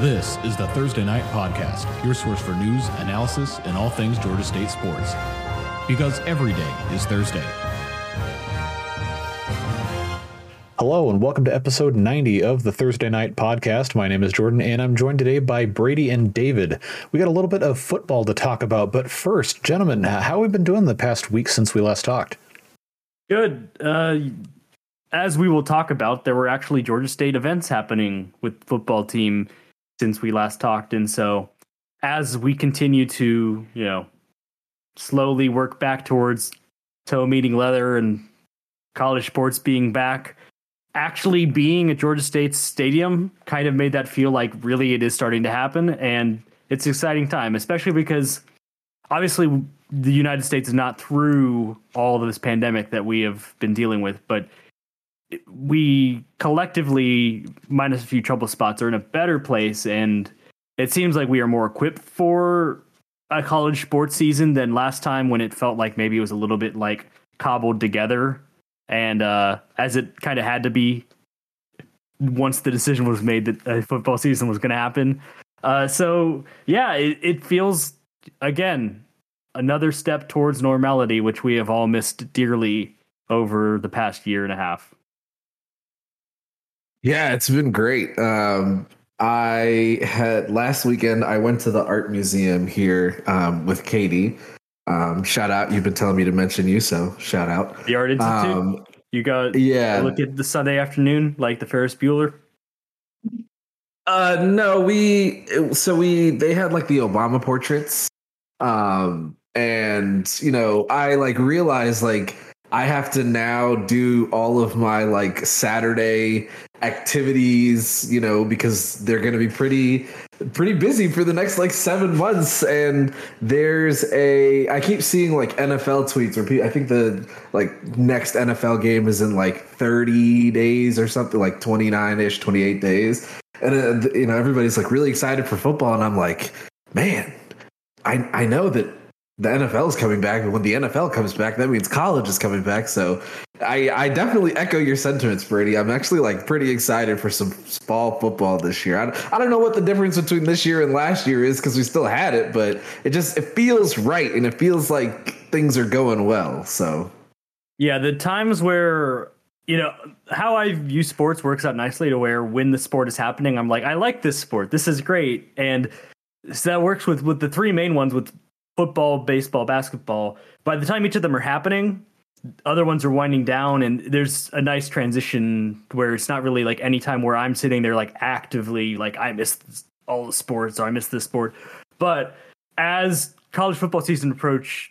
This is the Thursday Night Podcast, your source for news, analysis, and all things Georgia State sports. Because every day is Thursday. Hello, and welcome to episode 90 of the Thursday Night Podcast. My name is Jordan, and I'm joined today by Brady and David. We got a little bit of football to talk about, but first, gentlemen, how have we been doing the past week since we last talked? Good. Uh, as we will talk about, there were actually Georgia State events happening with football team since we last talked. And so as we continue to, you know, slowly work back towards toe meeting leather and college sports being back, actually being at Georgia State's stadium kind of made that feel like really it is starting to happen. And it's an exciting time, especially because obviously the United States is not through all of this pandemic that we have been dealing with, but we collectively, minus a few trouble spots, are in a better place, and it seems like we are more equipped for a college sports season than last time when it felt like maybe it was a little bit like cobbled together, and uh, as it kind of had to be once the decision was made that a football season was going to happen. Uh, so yeah, it, it feels again another step towards normality, which we have all missed dearly over the past year and a half. Yeah, it's been great. Um, I had last weekend. I went to the art museum here um, with Katie. Um, shout out! You've been telling me to mention you, so shout out. The Art Institute. Um, you got yeah. Look at the Sunday afternoon, like the Ferris Bueller. Uh, no, we so we they had like the Obama portraits, um, and you know I like realized like I have to now do all of my like Saturday activities, you know, because they're going to be pretty pretty busy for the next like 7 months and there's a I keep seeing like NFL tweets people, I think the like next NFL game is in like 30 days or something like 29ish, 28 days. And uh, you know, everybody's like really excited for football and I'm like, man, I I know that the NFL is coming back, but when the NFL comes back, that means college is coming back. So I, I definitely echo your sentiments, Brady. I'm actually like pretty excited for some fall football this year. I, I don't know what the difference between this year and last year is because we still had it, but it just it feels right and it feels like things are going well. So yeah, the times where you know how I view sports works out nicely to where when the sport is happening, I'm like, I like this sport. This is great, and so that works with with the three main ones with football, baseball, basketball. By the time each of them are happening, other ones are winding down, and there's a nice transition where it's not really like any time where I'm sitting there like actively like I miss all the sports or I miss this sport. But as college football season approach,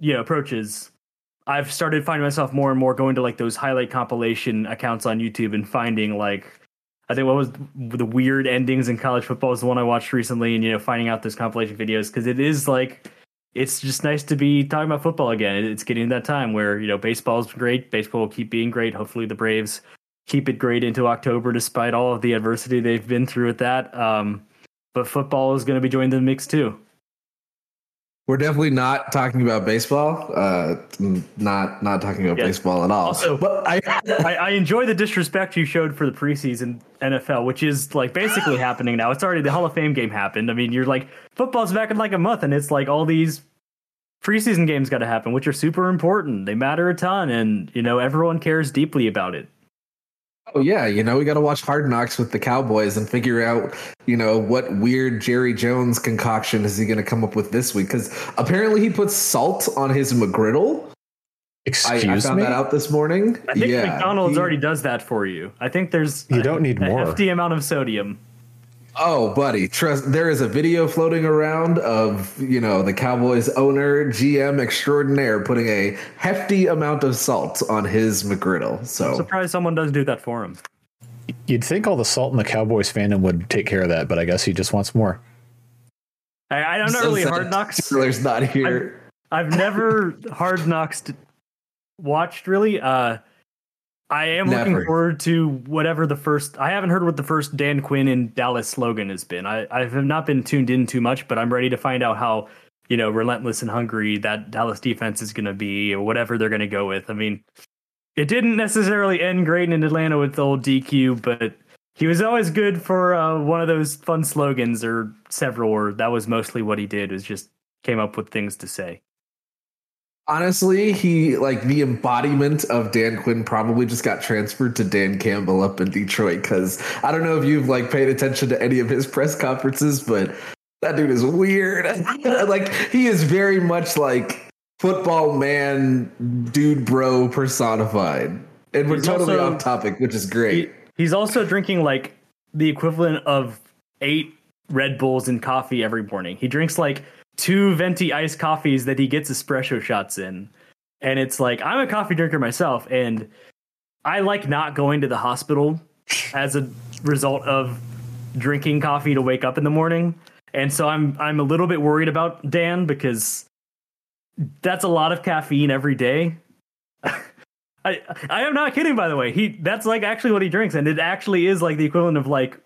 you know, approaches, I've started finding myself more and more going to like those highlight compilation accounts on YouTube and finding like I think what was the weird endings in college football is the one I watched recently, and you know, finding out those compilation videos because it is like it's just nice to be talking about football again. It's getting that time where you know baseball's great. Baseball will keep being great. Hopefully, the Braves keep it great into October, despite all of the adversity they've been through with that. Um, but football is going to be joining the mix too. We're definitely not talking about baseball. Uh, not not talking about baseball at all. Also, but I, I, I enjoy the disrespect you showed for the preseason NFL, which is like basically happening now. It's already the Hall of Fame game happened. I mean, you're like football's back in like a month, and it's like all these preseason games got to happen, which are super important. They matter a ton, and you know everyone cares deeply about it. Oh yeah, you know we got to watch Hard Knocks with the Cowboys and figure out, you know, what weird Jerry Jones concoction is he going to come up with this week? Because apparently he puts salt on his McGriddle. Excuse I, I found me? that out this morning. I think yeah, McDonald's he, already does that for you. I think there's You a, don't need a more. hefty amount of sodium. Oh, buddy, trust. There is a video floating around of you know the Cowboys owner, GM extraordinaire, putting a hefty amount of salt on his McGriddle. So I'm surprised someone doesn't do that for him. You'd think all the salt in the Cowboys fandom would take care of that, but I guess he just wants more. I, I'm not really hard knocks. Steelers not here. I've never hard knocks watched really. Uh, I am Never. looking forward to whatever the first. I haven't heard what the first Dan Quinn in Dallas slogan has been. I I have not been tuned in too much, but I'm ready to find out how you know relentless and hungry that Dallas defense is going to be, or whatever they're going to go with. I mean, it didn't necessarily end great in Atlanta with the old DQ, but he was always good for uh, one of those fun slogans or several. Or that was mostly what he did. Was just came up with things to say. Honestly, he like the embodiment of Dan Quinn probably just got transferred to Dan Campbell up in Detroit because I don't know if you've like paid attention to any of his press conferences, but that dude is weird. like he is very much like football man, dude, bro personified. And we're He's totally also- off topic, which is great. He, he's also drinking like the equivalent of eight Red Bulls and coffee every morning. He drinks like two venti iced coffees that he gets espresso shots in. And it's like, I'm a coffee drinker myself, and I like not going to the hospital as a result of drinking coffee to wake up in the morning. And so I'm I'm a little bit worried about Dan because that's a lot of caffeine every day. I I am not kidding by the way. He that's like actually what he drinks and it actually is like the equivalent of like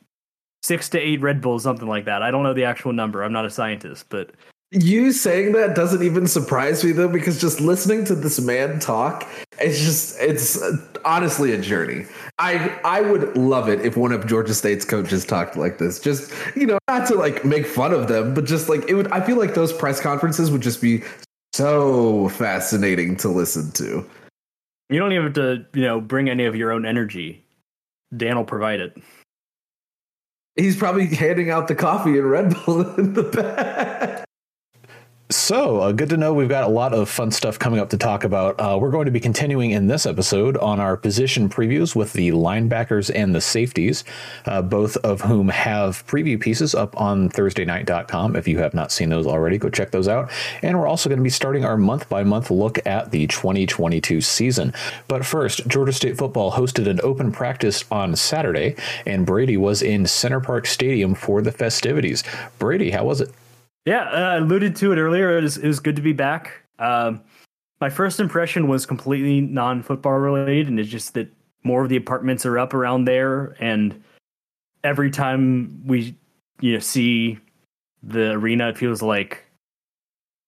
6 to 8 Red Bulls something like that. I don't know the actual number. I'm not a scientist, but You saying that doesn't even surprise me though, because just listening to this man talk, it's just it's honestly a journey. I I would love it if one of Georgia State's coaches talked like this. Just you know, not to like make fun of them, but just like it would. I feel like those press conferences would just be so fascinating to listen to. you don't even have to, you know, bring any of your own energy. Dan will provide it. He's probably handing out the coffee and Red Bull in the back. So, uh, good to know we've got a lot of fun stuff coming up to talk about. Uh, we're going to be continuing in this episode on our position previews with the linebackers and the safeties, uh, both of whom have preview pieces up on ThursdayNight.com. If you have not seen those already, go check those out. And we're also going to be starting our month by month look at the 2022 season. But first, Georgia State football hosted an open practice on Saturday, and Brady was in Center Parc Stadium for the festivities. Brady, how was it? Yeah, uh, I alluded to it earlier. It was, it was good to be back. Um, my first impression was completely non-football related, and it's just that more of the apartments are up around there, and every time we you know see the arena, it feels like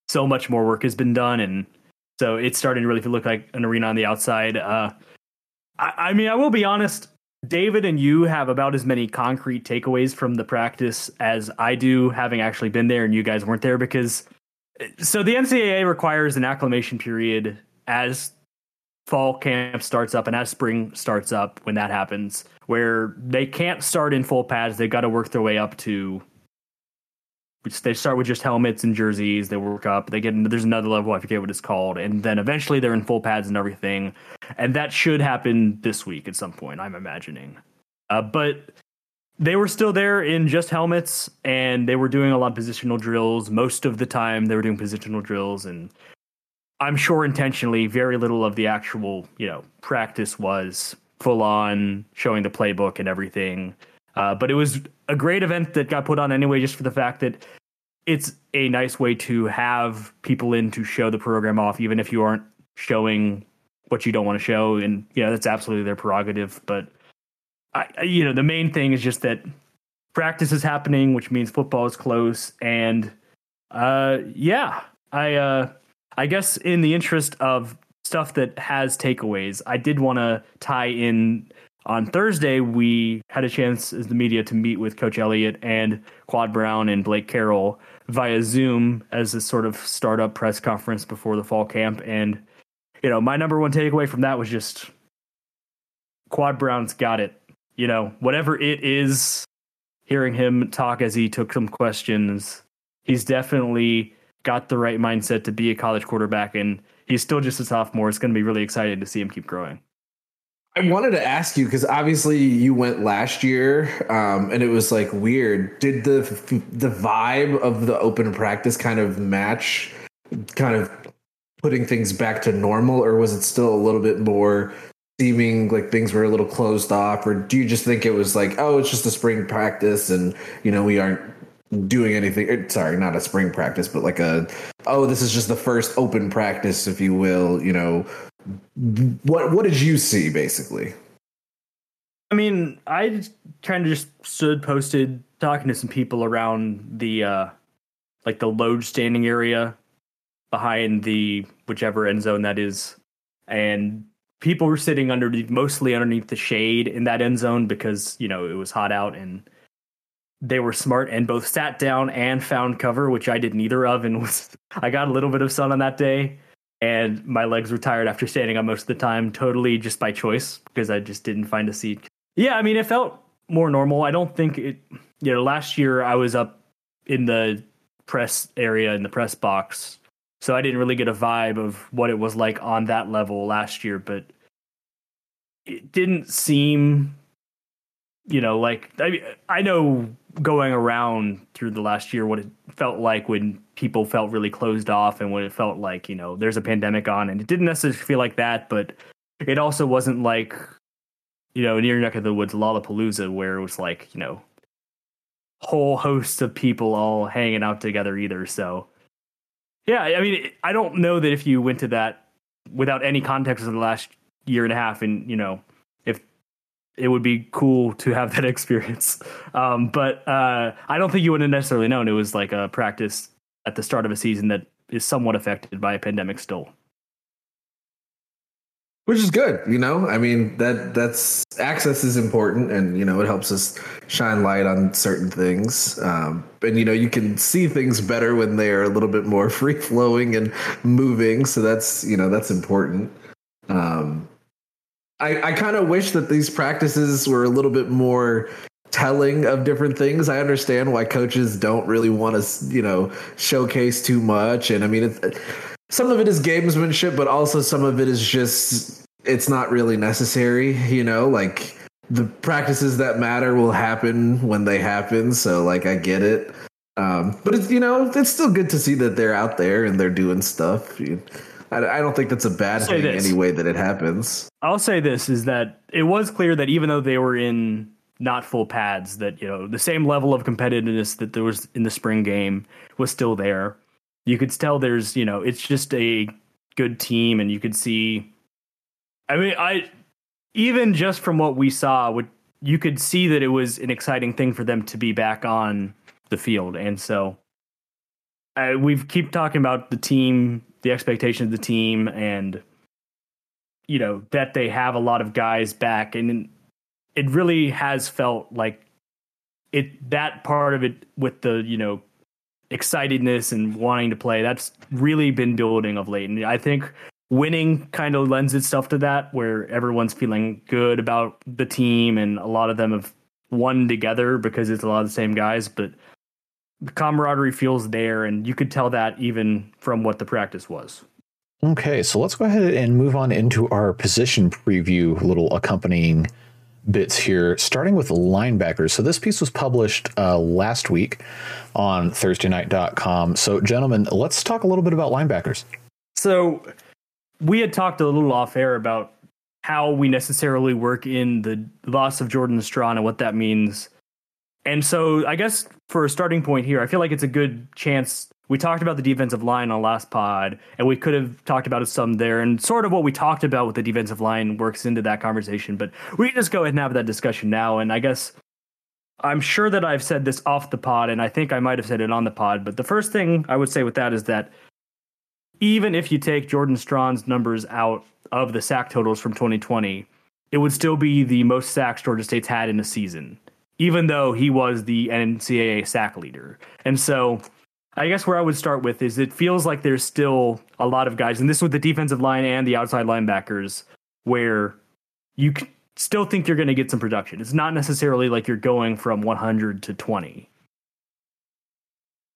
so much more work has been done, and so it's starting to really look like an arena on the outside. Uh, I, I mean, I will be honest. David and you have about as many concrete takeaways from the practice as I do, having actually been there and you guys weren't there because. Eh, so the NCAA requires an acclimation period as fall camp starts up and as spring starts up when that happens, where they can't start in full pads. They've got to work their way up to. They start with just helmets and jerseys. They work up. They get into, there's another level. I forget what it's called, and then eventually they're in full pads and everything and that should happen this week at some point. I'm imagining, uh, but they were still there in just helmets, and they were doing a lot of positional drills. Most of the time, they were doing positional drills, and I'm sure intentionally, very little of the actual you know practice was full on showing the playbook and everything. Uh, but it was a great event that got put on anyway, just for the fact that it's a nice way to have people in to show the program off, even if you aren't showing what you don't want to show, and yeah, that's absolutely their prerogative. But I, you know, the main thing is just that practice is happening, which means football is close, and uh, yeah, I, uh, I guess in the interest of stuff that has takeaways, I did want to tie in. On Thursday, we had a chance as the media to meet with Coach Elliott and Quad Brown and Blake Carroll via Zoom as a sort of startup press conference before the fall camp, and you know, my number one takeaway from that was just Quad Brown's got it. You know, whatever it is, hearing him talk as he took some questions, he's definitely got the right mindset to be a college quarterback, and he's still just a sophomore. It's going to be really exciting to see him keep growing. I wanted to ask you because obviously you went last year, um, and it was like weird. Did the the vibe of the open practice kind of match, kind of putting things back to normal, or was it still a little bit more seeming like things were a little closed off, or do you just think it was like, oh, it's just a spring practice, and you know we aren't doing anything? er, Sorry, not a spring practice, but like a oh, this is just the first open practice, if you will. You know, what what did you see basically? I mean, I kind of just stood posted talking to some people around the uh like the load standing area behind the whichever end zone that is and people were sitting underneath, mostly underneath the shade in that end zone because you know it was hot out and they were smart and both sat down and found cover, which I did neither of, and was I got a little bit of sun on that day, and my legs were tired after standing up most of the time, totally just by choice because I just didn't find a seat. Yeah, I mean it felt more normal. I don't think it. You know, last year I was up in the press area in the press box, so I didn't really get a vibe of what it was like on that level last year, but it didn't seem you know like I Mean, I know going around through the last year what it felt like when people felt really closed off and when it felt like you know there's a pandemic on. And it didn't necessarily feel like that but it also wasn't like you know near neck of the woods lollapalooza where it was like you know whole hosts of people all hanging out together either. So yeah i mean i don't know that if you went to that without any context of the last year and a half and you know it would be cool to have that experience. Um, but uh, I don't think you would have necessarily known it was like a practice at the start of a season that is somewhat affected by a pandemic still. Which is good, you know. I mean that that's access is important, and you know it helps us shine light on certain things. Um, and you know you can see things better when they are a little bit more free flowing and moving. So that's you know that's important. Um, I, I kind of wish that these practices were a little bit more telling of different things. I understand why coaches don't really want to, you know, showcase too much. And I mean, some of it is gamesmanship, but also some of it is just, it's not really necessary, you know, like the practices that matter will happen when they happen. So, like, I get it. Um, but it's, you know, it's still good to see that they're out there and they're doing stuff. You, I, I don't think that's a bad thing this. any way that it happens. I'll say this is that it was clear that even though they were in not full pads, that you know the same level of competitiveness that there was in the spring game was still there. You could tell there's you know it's just a good team, and you could see. I mean, I even just from what we saw, would you could see that it was an exciting thing for them to be back on the field, and so uh, we've keep talking about the team the expectation of the team and you know that they have a lot of guys back. And it really has felt like it that part of it with the you know excitedness and wanting to play that's really been building of late. And i think winning kind of lends itself to that where everyone's feeling good about the team and a lot of them have won together because it's a lot of the same guys. But the camaraderie feels there, and you could tell that even from what the practice was. Okay, so let's go ahead and move on into our position preview, little accompanying bits here, starting with linebackers. So this piece was published uh, last week on ThursdayNight.com. So, gentlemen, let's talk a little bit about linebackers. So, we had talked a little off air about how we necessarily work in the loss of Jordan Strachan and what that means and so I guess for a starting point here, I feel like it's a good chance. We talked about the defensive line on last pod, and we could have talked about it some there, and sort of what we talked about with the defensive line works into that conversation. But we can just go ahead and have that discussion now. And I guess I'm sure that I've said this off the pod, and I think I might have said it on the pod. But the first thing I would say with that is that even if you take Jordan Strachan's numbers out of the sack totals from 2020, it would still be the most sacks Georgia State's had in a season even though he was the NCAA sack leader. And so I guess where I would start with is it feels like there's still a lot of guys, and this with the defensive line and the outside linebackers, where you still think you're going to get some production. It's not necessarily like you're going from 100 to 20.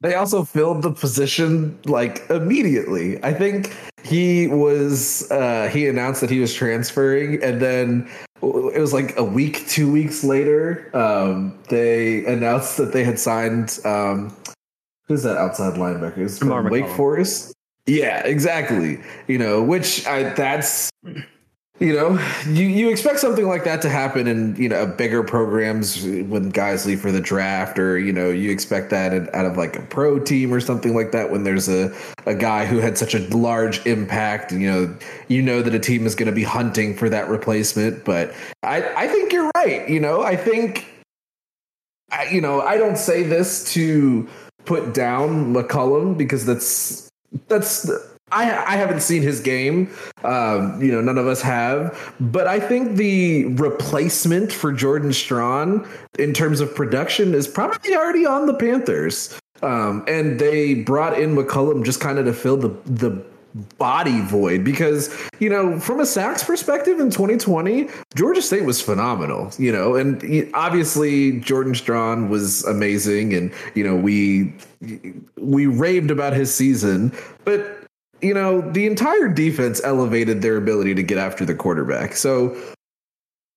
They also filled the position like immediately. I think he was uh he announced that he was transferring and then it was like a week, two weeks later, um, they announced that they had signed um, who's that outside linebacker? Is from Wake Forest. Yeah, exactly. You know, which I that's you know, you, you expect something like that to happen in you know bigger programs when guys leave for the draft, or you know you expect that out of like a pro team or something like that when there's a a guy who had such a large impact. You know, you know that a team is going to be hunting for that replacement. But I I think you're right. You know, I think I, you know I don't say this to put down McCollum because that's that's I, I haven't seen his game. Um, you know, none of us have. But I think the replacement for Jordan Strachan in terms of production is probably already on the Panthers. Um, and they brought in McCollum just kind of to fill the the body void because you know from a sacks perspective in 2020 georgia state was phenomenal you know and obviously jordan strachan was amazing and you know we we raved about his season but you know the entire defense elevated their ability to get after the quarterback. So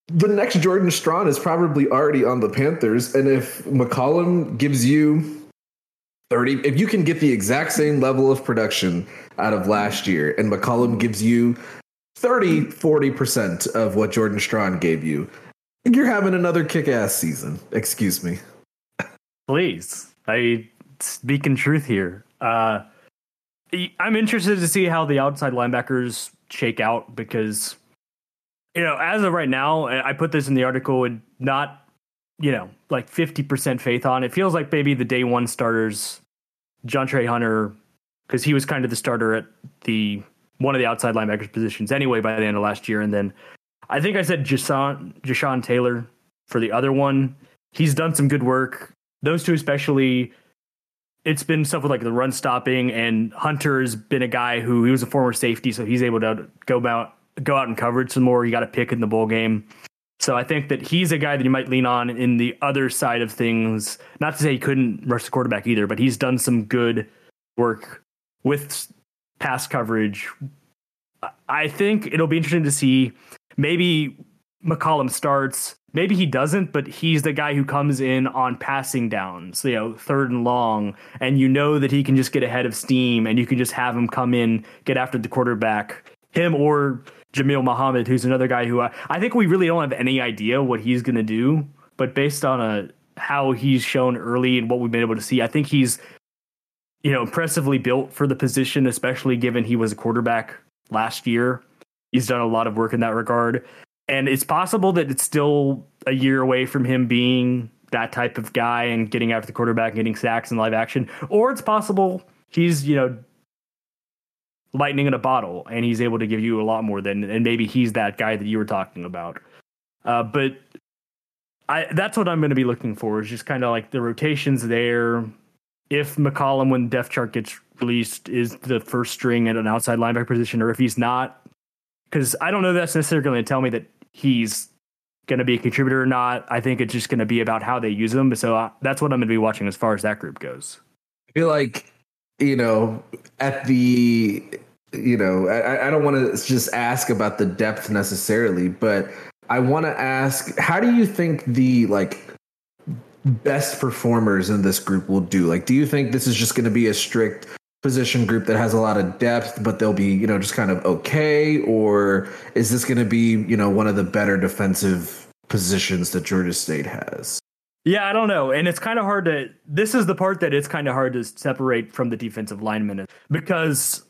the next jordan strachan is probably already on the panthers and if mccollum gives you 30 if you can get the exact same level of production out of last year and McCollum gives you 30 40% of what Jordan Strachan gave you you're having another kick-ass season. Excuse me. Please I speaking truth here uh I'm interested to see how the outside linebackers shake out because you know as of right now I put this in the article and not you know, like 50% faith on. It feels like maybe the day one starters, Jontrey Hunter, because he was kind of the starter at the one of the outside linebackers positions anyway by the end of last year. And then I think I said Jason, Jashawn Taylor for the other one. He's done some good work. Those two, especially, it's been stuff with like the run stopping, and Hunter's been a guy who he was a former safety, so he's able to go out go out and coverage some more. He got a pick in the bowl game. So I think that he's a guy that you might lean on in the other side of things. Not to say he couldn't rush the quarterback either, but he's done some good work with pass coverage. I think it'll be interesting to see. Maybe McCollum starts. Maybe he doesn't, but he's the guy who comes in on passing downs, you know, third and long, and you know that he can just get ahead of steam, and you can just have him come in, get after the quarterback, him or Jamil Muhammad, who's another guy who I, I think we really don't have any idea what he's going to do, but based on a how he's shown early and what we've been able to see, I think he's you know impressively built for the position, especially given he was a quarterback last year. He's done a lot of work in that regard, and it's possible that it's still a year away from him being that type of guy and getting after the quarterback and getting sacks in live action, or it's possible he's you know lightning in a bottle, and he's able to give you a lot more than, and maybe he's that guy that you were talking about. Uh, but I that's what I'm going to be looking for is just kind of like the rotations there. If McCollum, when depth chart gets released, is the first string at an outside linebacker position, or if he's not, because I don't know that's necessarily going to tell me that he's going to be a contributor or not. I think it's just going to be about how they use him. So uh, that's what I'm going to be watching as far as that group goes. I feel like you know, at the, you know, I, I don't want to just ask about the depth necessarily, but I want to ask, how do you think the like best performers in this group will do? Like, do you think this is just going to be a strict position group that has a lot of depth, but they'll be, you know, just kind of okay? Or is this going to be, you know, one of the better defensive positions that Georgia State has? Yeah, I don't know. And it's kind of hard to this is the part that it's kind of hard to separate from the defensive linemen because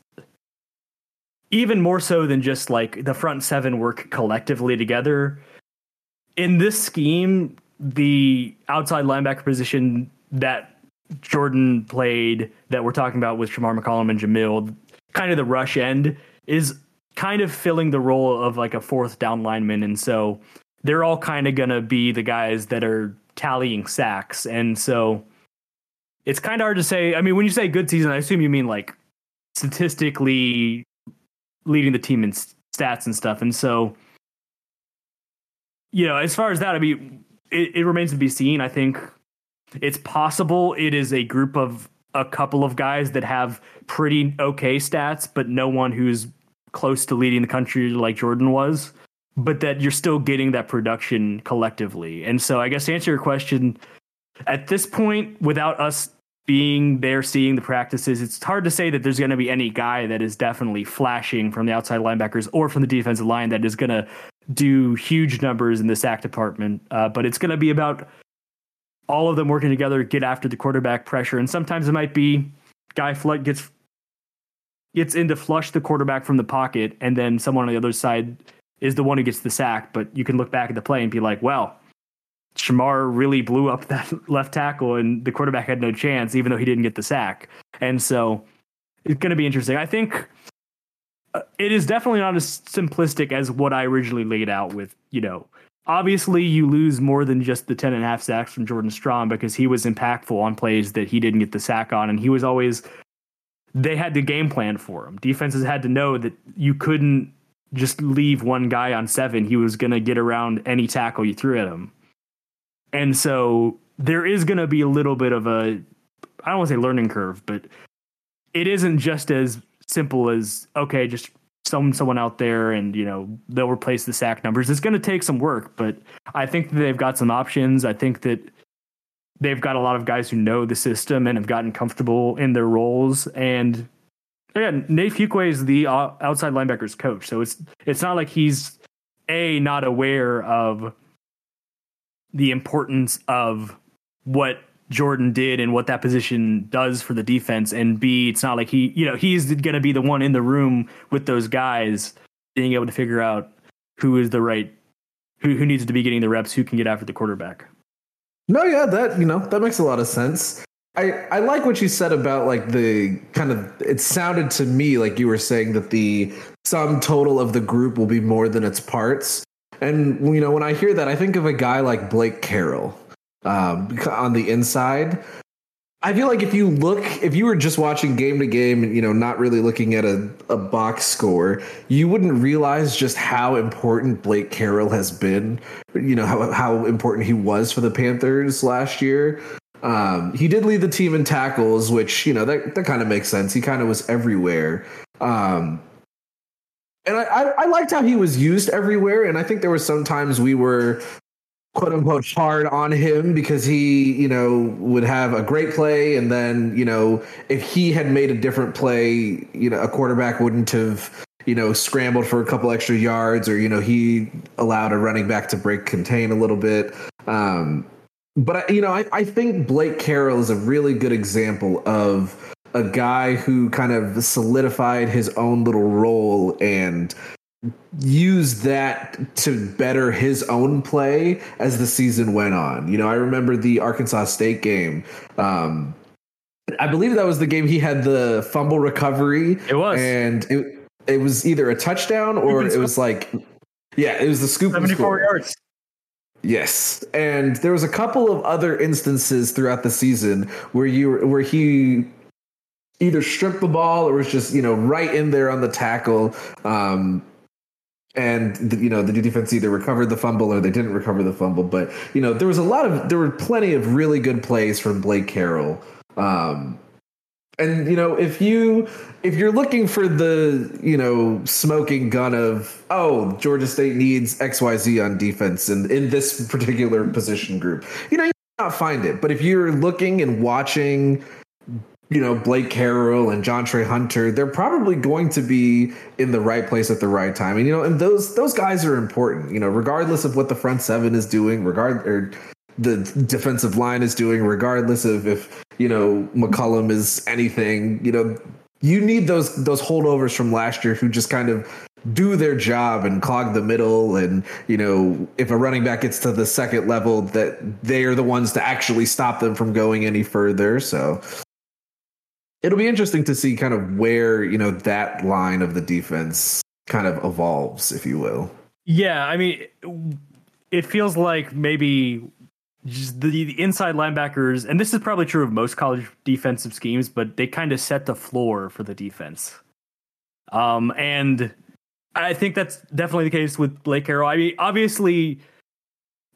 even more so than just like the front seven work collectively together. In this scheme, the outside linebacker position that Jordan played that we're talking about with Shamar McCollum and Jamil, kind of the rush end, is kind of filling the role of like a fourth down lineman. And so they're all kind of going to be the guys that are tallying sacks. And so it's kind of hard to say. I mean, when you say good season, I assume you mean like statistically leading the team in stats and stuff. And so, you know, as far as that, I mean, it, it remains to be seen. I think it's possible it is a group of a couple of guys that have pretty okay stats, but no one who's close to leading the country like Jordan was but that you're still getting that production collectively. And so I guess to answer your question, at this point, without us being there seeing the practices, it's hard to say that there's going to be any guy that is definitely flashing from the outside linebackers or from the defensive line that is going to do huge numbers in the sack department. Uh, but it's going to be about all of them working together, get after the quarterback pressure, and sometimes it might be guy flood gets gets in to flush the quarterback from the pocket, and then someone on the other side is the one who gets the sack, but you can look back at the play and be like, well, Shamar really blew up that left tackle and the quarterback had no chance, even though he didn't get the sack. And so it's going to be interesting. I think uh, it is definitely not as simplistic as what I originally laid out with, you know, obviously you lose more than just the 10 and a half sacks from Jordan Strachan because he was impactful on plays that he didn't get the sack on and he was always they had to game plan for him. Defenses had to know that you couldn't just leave one guy on seven. He was going to get around any tackle you threw at him. And so there is going to be a little bit of a I don't want to say learning curve, but it isn't just as simple as okay, just some someone out there and you know they'll replace the sack numbers. It's going to take some work, but I think they've got some options. I think that they've got a lot of guys who know the system and have gotten comfortable in their roles. And again, Nate Fuqua is the outside linebackers coach, so it's it's not like he's a not aware of the importance of what Jordan did and what that position does for the defense. And B, it's not like he, you know, he's going to be the one in the room with those guys being able to figure out who is the right, who, who needs to be getting the reps, who can get after the quarterback. No, yeah, that, you know, that makes a lot of sense. I, I like what you said about like the kind of it sounded to me like you were saying that the sum total of the group will be more than its parts. And you know, when I hear that, I think of a guy like Blake Carroll um, on the inside. I feel like if you look, if you were just watching game to game and you know not really looking at a, a box score, you wouldn't realize just how important Blake Carroll has been. You know how how important he was for the Panthers last year. Um, he did lead the team in tackles, which you know that that kind of makes sense. He kind of was everywhere. Um, and I, I, I liked how he was used everywhere. And I think there were some times we were quote unquote hard on him because he, you know, would have a great play and then, you know, if he had made a different play, you know, a quarterback wouldn't have, you know, scrambled for a couple extra yards or, you know, he allowed a running back to break contain a little bit. Um, but you know, I, I think Blake Carroll is a really good example of a guy who kind of solidified his own little role and use that to better his own play as the season went on. You know, I remember the Arkansas State game. Um, I believe that was the game he had the fumble recovery. It was, and it it was either a touchdown or it was like, yeah, it was the scoop. Seventy four yards. Yes, and there was a couple of other instances throughout the season where you where he either stripped the ball or was just you know right in there on the tackle. Um, and the, you know the defense either recovered the fumble or they didn't recover the fumble. But you know there was a lot of there were plenty of really good plays from Blake Carroll. Um, and you know if you if you're looking for the you know smoking gun of oh Georgia State needs X Y Z on defense and in this particular position group, you know you not find it. But if you're looking and watching you know Blake Carroll and Jontrey Hunter, they're probably going to be in the right place at the right time. And you know, and those those guys are important. You know, regardless of what the front seven is doing, regard or the defensive line is doing, regardless of if you know McCollum is anything. You know, you need those those holdovers from last year who just kind of do their job and clog the middle and you know if a running back gets to the second level that they are the ones to actually stop them from going any further so it'll be interesting to see kind of where you know that line of the defense kind of evolves, if you will. Yeah, I mean, it feels like maybe just the, the inside linebackers, and this is probably true of most college defensive schemes, but they kind of set the floor for the defense. Um, and I think that's definitely the case with Blake Carroll. I mean, obviously,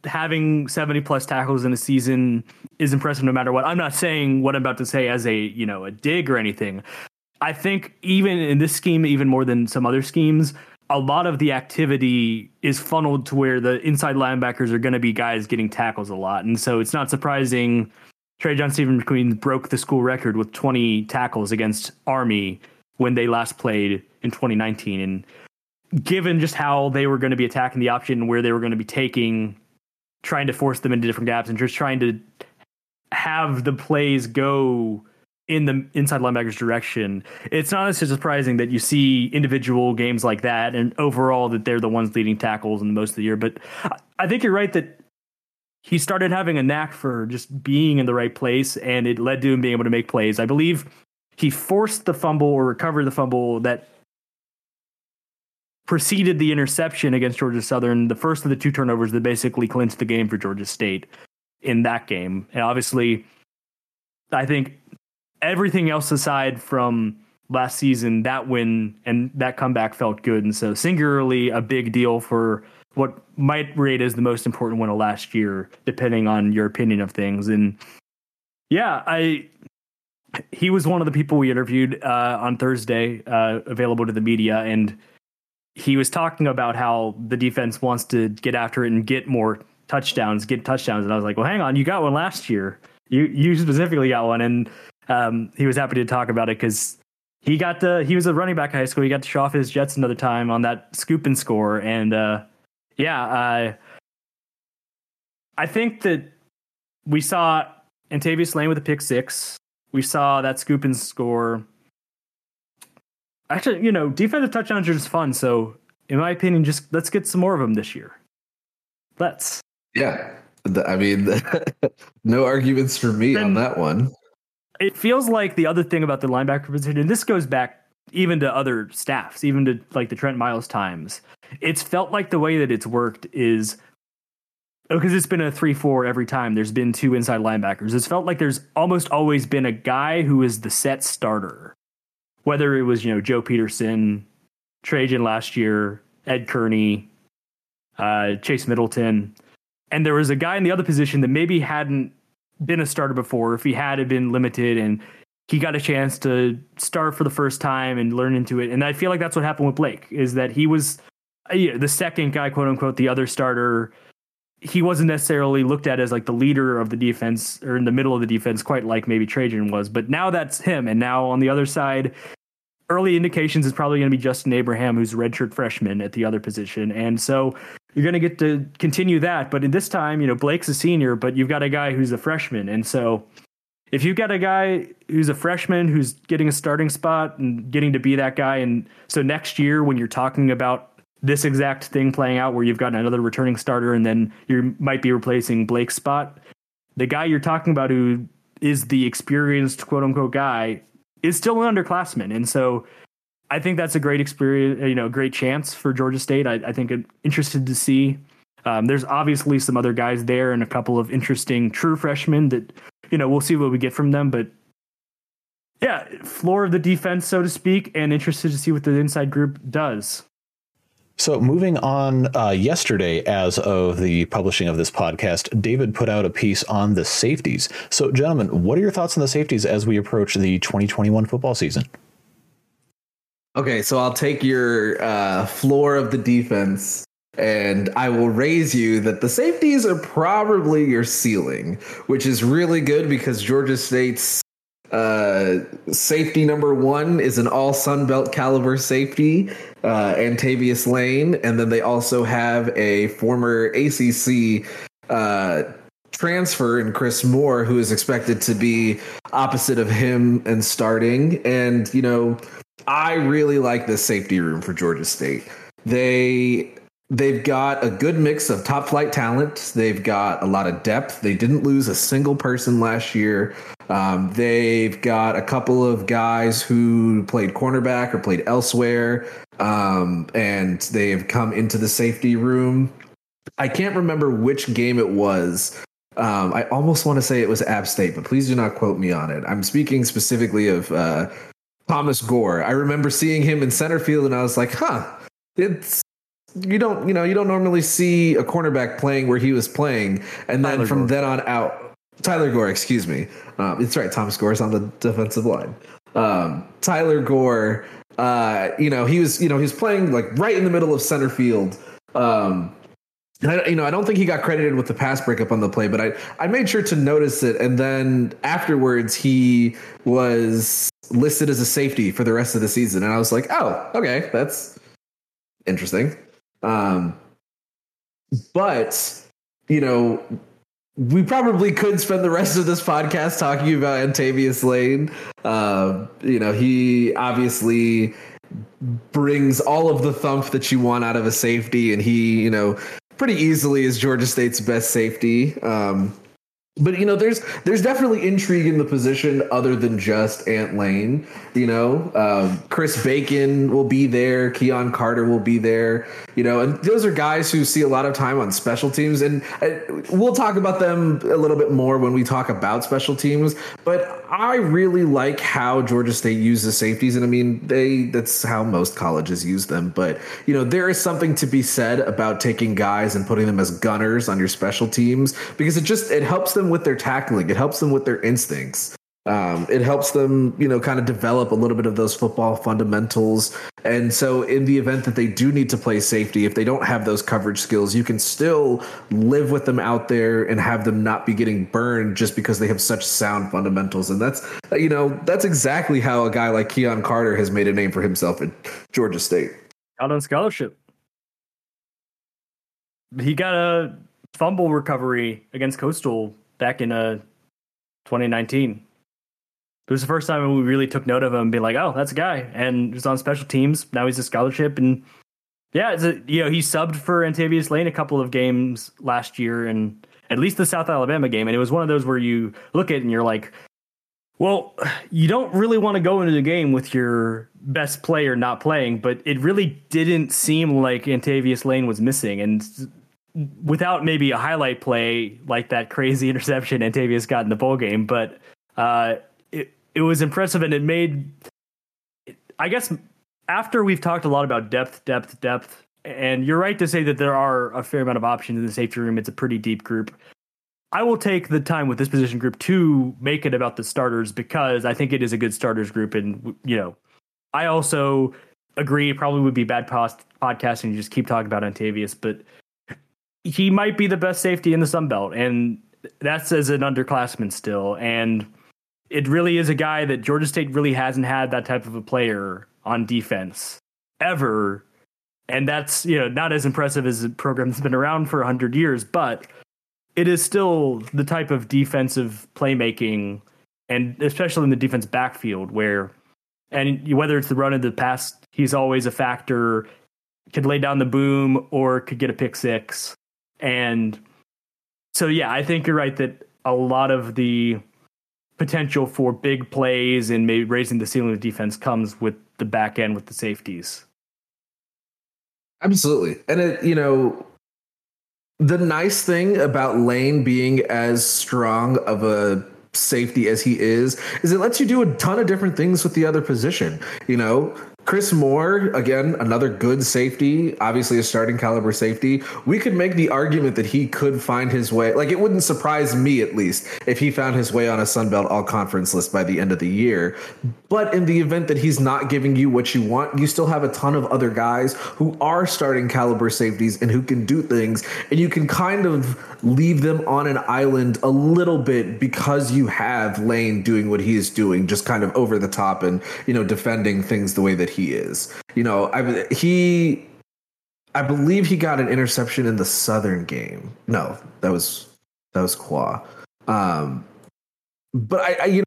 having 70 plus tackles in a season is impressive no matter what. I'm not saying what I'm about to say as a, you know, a dig or anything. I think even in this scheme, even more than some other schemes, a lot of the activity is funneled to where the inside linebackers are going to be guys getting tackles a lot. And so it's not surprising Trajan Stephen McQueen broke the school record with 20 tackles against Army when they last played in 2019. And given just how they were going to be attacking the option, and where they were going to be taking trying to force them into different gaps and just trying to have the plays go in the inside linebackers direction. It's not as surprising that you see individual games like that and overall that they're the ones leading tackles in most of the year. But I think you're right that he started having a knack for just being in the right place and it led to him being able to make plays. I believe he forced the fumble or recovered the fumble that preceded the interception against Georgia Southern, the first of the two turnovers that basically clinched the game for Georgia State in that game. And obviously, I think everything else aside from last season, that win and that comeback felt good. And so, singularly, a big deal for what might rate as the most important one of last year, depending on your opinion of things. And yeah, I he was one of the people we interviewed uh, on Thursday, uh, available to the media, and he was talking about how the defense wants to get after it and get more touchdowns, get touchdowns. And I was like, well, hang on, you got one last year. You you specifically got one, and um, he was happy to talk about it because he got the he was a running back in high school. He got to show off his Jets another time on that scoop and score, and uh, yeah, uh, I think that we saw Antavius Lane with a pick six. We saw that scoop and score. Actually, you know, defensive touchdowns are just fun. So, in my opinion, just let's get some more of them this year. Let's. Yeah, I mean, no arguments for me and on that one. It feels like the other thing about the linebacker position, and this goes back even to other staffs, even to like the Trent Miles times. It's felt like the way that it's worked is oh, because it's been a 3-4 every time there's been two inside linebackers. It's felt like there's almost always been a guy who is the set starter. Whether it was, you know, Joe Peterson, Trajan last year, Ed Kearney, uh, Chase Middleton, and there was a guy in the other position that maybe hadn't been a starter before. If he had, had been limited and he got a chance to start for the first time and learn into it. And I feel like that's what happened with Blake is that he was uh, the second guy, quote unquote, the other starter. He wasn't necessarily looked at as like the leader of the defense or in the middle of the defense, quite like maybe Trajan was. But now that's him. And now on the other side, early indications is probably going to be Justin Abraham, who's redshirt freshman at the other position. And so you're going to get to continue that. But in this time, you know, Blake's a senior, but you've got a guy who's a freshman. And so if you've got a guy who's a freshman who's getting a starting spot and getting to be that guy, and so next year when you're talking about this exact thing playing out where you've got another returning starter and then you might be replacing Blake's spot, the guy you're talking about who is the experienced quote unquote guy is still an underclassman. And so I think that's a great experience, you know, great chance for Georgia State. I, I think I'm interested to see. Um, there's obviously some other guys there and a couple of interesting true freshmen that you know, we'll see what we get from them. But yeah, floor of the defense, so to speak, and interested to see what the inside group does. So, moving on, uh, yesterday, as of the publishing of this podcast, David put out a piece on the safeties. So, gentlemen, what are your thoughts on the safeties as we approach the 2021 football season? Okay, so I'll take your uh, floor of the defense and I will raise you that the safeties are probably your ceiling, which is really good because Georgia State's uh, safety number one is an all Sun Belt caliber safety, uh, Antavius Lane, and then they also have a former ACC uh, transfer in Chris Moore, who is expected to be opposite of him and starting. And you know, I really like this safety room for Georgia State. They They've got a good mix of top flight talent. They've got a lot of depth. They didn't lose a single person last year. Um, they've got a couple of guys who played cornerback or played elsewhere, um, and they've come into the safety room. I can't remember which game it was. Um, I almost want to say it was App State, but please do not quote me on it. I'm speaking specifically of uh, Thomas Gore. I remember seeing him in center field, and I was like, "Huh, it's you don't you know you don't normally see a cornerback playing where he was playing, and then Tyler from Gore. then on out, Tyler Gore, excuse me, um, it's right. Thomas Gore is on the defensive line. Um, Tyler Gore, uh, you know he was you know he was playing like right in the middle of center field. Um, I, you know, I don't think he got credited with the pass breakup on the play, but I, I made sure to notice it. And then afterwards, he was listed as a safety for the rest of the season. And I was like, oh, okay, that's interesting. Um, but you know, we probably could spend the rest of this podcast talking about Antavius Lane. Uh, you know, he obviously brings all of the thump that you want out of a safety, and he, you know, pretty easily is Georgia State's best safety. Um, but you know, there's there's definitely intrigue in the position other than just Ant Lane. You know, um, Chris Bacon will be there, Keon Carter will be there. You know, and those are guys who see a lot of time on special teams, and uh, we'll talk about them a little bit more when we talk about special teams. But I really like how Georgia State uses safeties, and I mean, they that's how most colleges use them. But you know, there is something to be said about taking guys and putting them as gunners on your special teams because it just it helps them them with their tackling. It helps them with their instincts. Um, it helps them, you know, kind of develop a little bit of those football fundamentals. And so, in the event that they do need to play safety, if they don't have those coverage skills, you can still live with them out there and have them not be getting burned just because they have such sound fundamentals. And that's, you know, that's exactly how a guy like Keon Carter has made a name for himself at Georgia State. Out on scholarship. He got a fumble recovery against Coastal back in uh 2019. It was the first time we really took note of him, being like, "Oh, that's a guy," and he's on special teams. Now he's a scholarship, and yeah, it's a, you know he subbed for Antavius Lane a couple of games last year, and at least the South Alabama game, and it was one of those where you look at it and you're like, well, you don't really want to go into the game with your best player not playing, but it really didn't seem like Antavius Lane was missing, and without maybe a highlight play like that crazy interception Antavius got in the bowl game, but uh, it it was impressive and it made. I guess after we've talked a lot about depth, depth, depth, and you're right to say that there are a fair amount of options in the safety room. It's a pretty deep group. I will take the time with this position group to make it about the starters because I think it is a good starters group, and you know, I also agree probably would be bad post- podcasting to just keep talking about Antavius, but he might be the best safety in the Sun Belt, and that's as an underclassman still. And it really is a guy that Georgia State really hasn't had that type of a player on defense ever. And that's you know not as impressive as a program that's been around for hundred years, but it is still the type of defensive playmaking, and especially in the defense backfield where, and whether it's the run of the pass, he's always a factor. Could lay down the boom or could get a pick six and so, yeah, I think you're right that a lot of the potential for big plays and maybe raising the ceiling of defense comes with the back end with the safeties. Absolutely. And it, you know, the nice thing about Lane being as strong of a safety as he is is it lets you do a ton of different things with the other position. You know, Chris Moore, again, another good safety, obviously a starting caliber safety. We could make the argument that he could find his way. Like, it wouldn't surprise me, at least, if he found his way on a Sunbelt All Conference list by the end of the year. But in the event that he's not giving you what you want, you still have a ton of other guys who are starting caliber safeties and who can do things. And you can kind of leave them on an island a little bit because you have Lane doing what he is doing, just kind of over the top and, you know, defending things the way that he is. You know, I he I believe he got an interception in the Southern game. No, that was that was Qua. Um, but I, I, you know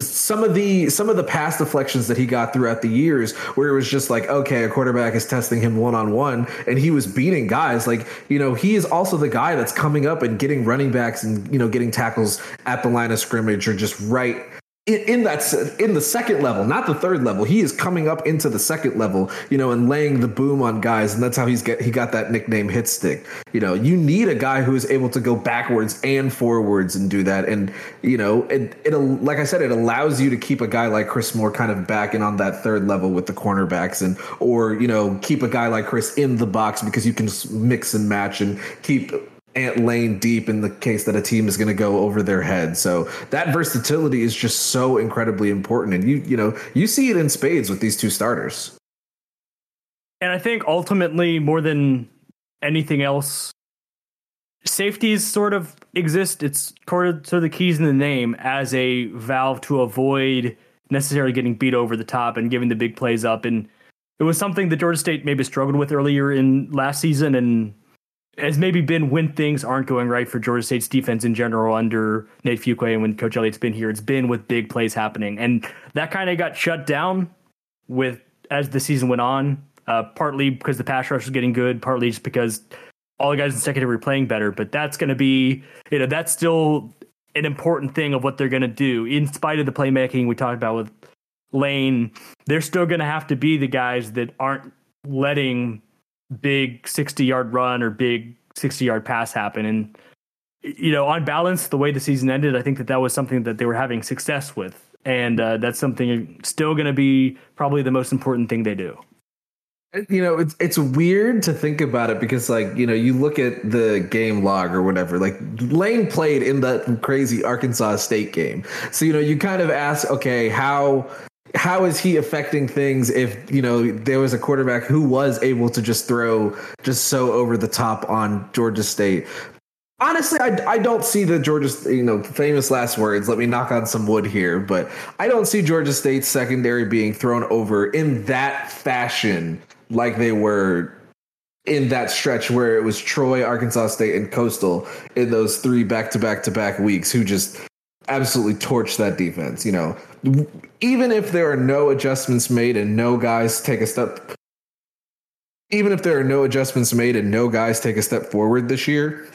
some of the some of the past deflections that he got throughout the years where it was just like okay a quarterback is testing him one on one and he was beating guys like you know he is also the guy that's coming up and getting running backs and you know getting tackles at the line of scrimmage or just right in that in the second level, not the third level. He is coming up into the second level, you know, and laying the boom on guys, and that's how he's get he got that nickname hit stick. You know, you need a guy who is able to go backwards and forwards and do that, and you know, it it like I said, it allows you to keep a guy like Chris Moore kind of back in on that third level with the cornerbacks, and or you know, keep a guy like Chris in the box because you can mix and match and keep Ant Lane deep in the case that a team is going to go over their head. So that versatility is just so incredibly important, and you you know you see it in spades with these two starters. And I think ultimately, more than anything else, safeties sort of exist. It's sort of the keys in the name as a valve to avoid necessarily getting beat over the top and giving the big plays up. And it was something that Georgia State maybe struggled with earlier in last season, and has maybe been when things aren't going right for Georgia State's defense in general under Nate Fuqua and when Coach Elliott's been here. It's been with big plays happening, and that kind of got shut down with as the season went on. Uh, partly because the pass rush was getting good, partly just because all the guys in secondary were playing better. But that's going to be, you know, that's still an important thing of what they're going to do. In spite of the playmaking we talked about with Lane, they're still going to have to be the guys that aren't letting big 60 yard run or big 60 yard pass happen. And, you know, on balance, the way the season ended, I think that that was something that they were having success with. And uh, that's something still going to be probably the most important thing they do. You know, it's it's weird to think about it because, like, you know, you look at the game log or whatever. Like, Lane played in that crazy Arkansas State game, so you know, you kind of ask, okay, how how is he affecting things if you know there was a quarterback who was able to just throw just so over the top on Georgia State? Honestly, I, I don't see the Georgia, you know, famous last words. Let me knock on some wood here, but I don't see Georgia State's secondary being thrown over in that fashion like they were in that stretch where it was Troy, Arkansas State, and Coastal in those three back to back to back weeks who just absolutely torch that defense. You know, even if there are no adjustments made and no guys take a step, even if there are no adjustments made and no guys take a step forward this year,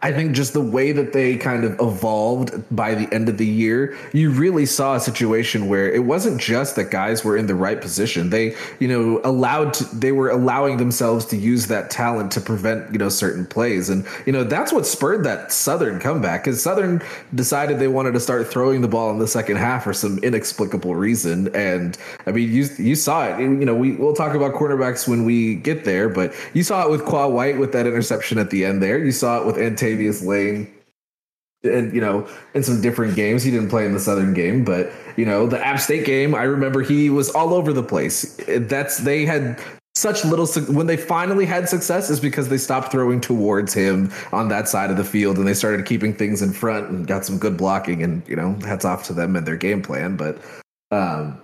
I think just the way that they kind of evolved by the end of the year, you really saw a situation where it wasn't just that guys were in the right position. They, you know, allowed to, they were allowing themselves to use that talent to prevent, you know, certain plays. And, you know, that's what spurred that Southern comeback because Southern decided they wanted to start throwing the ball in the second half for some inexplicable reason. And I mean, you, you saw it. You know, we, we'll talk about quarterbacks when we get there, but you saw it with Qua White with that interception at the end there. You saw it with Ante Latavius Lane and you know in some different games. He didn't play in the southern game but you know the app state game i remember he was all over the place. That's they had such little when they finally had success is because they stopped throwing towards him on that side of the field and they started keeping things in front and got some good blocking and you know hats off to them and their game plan. But um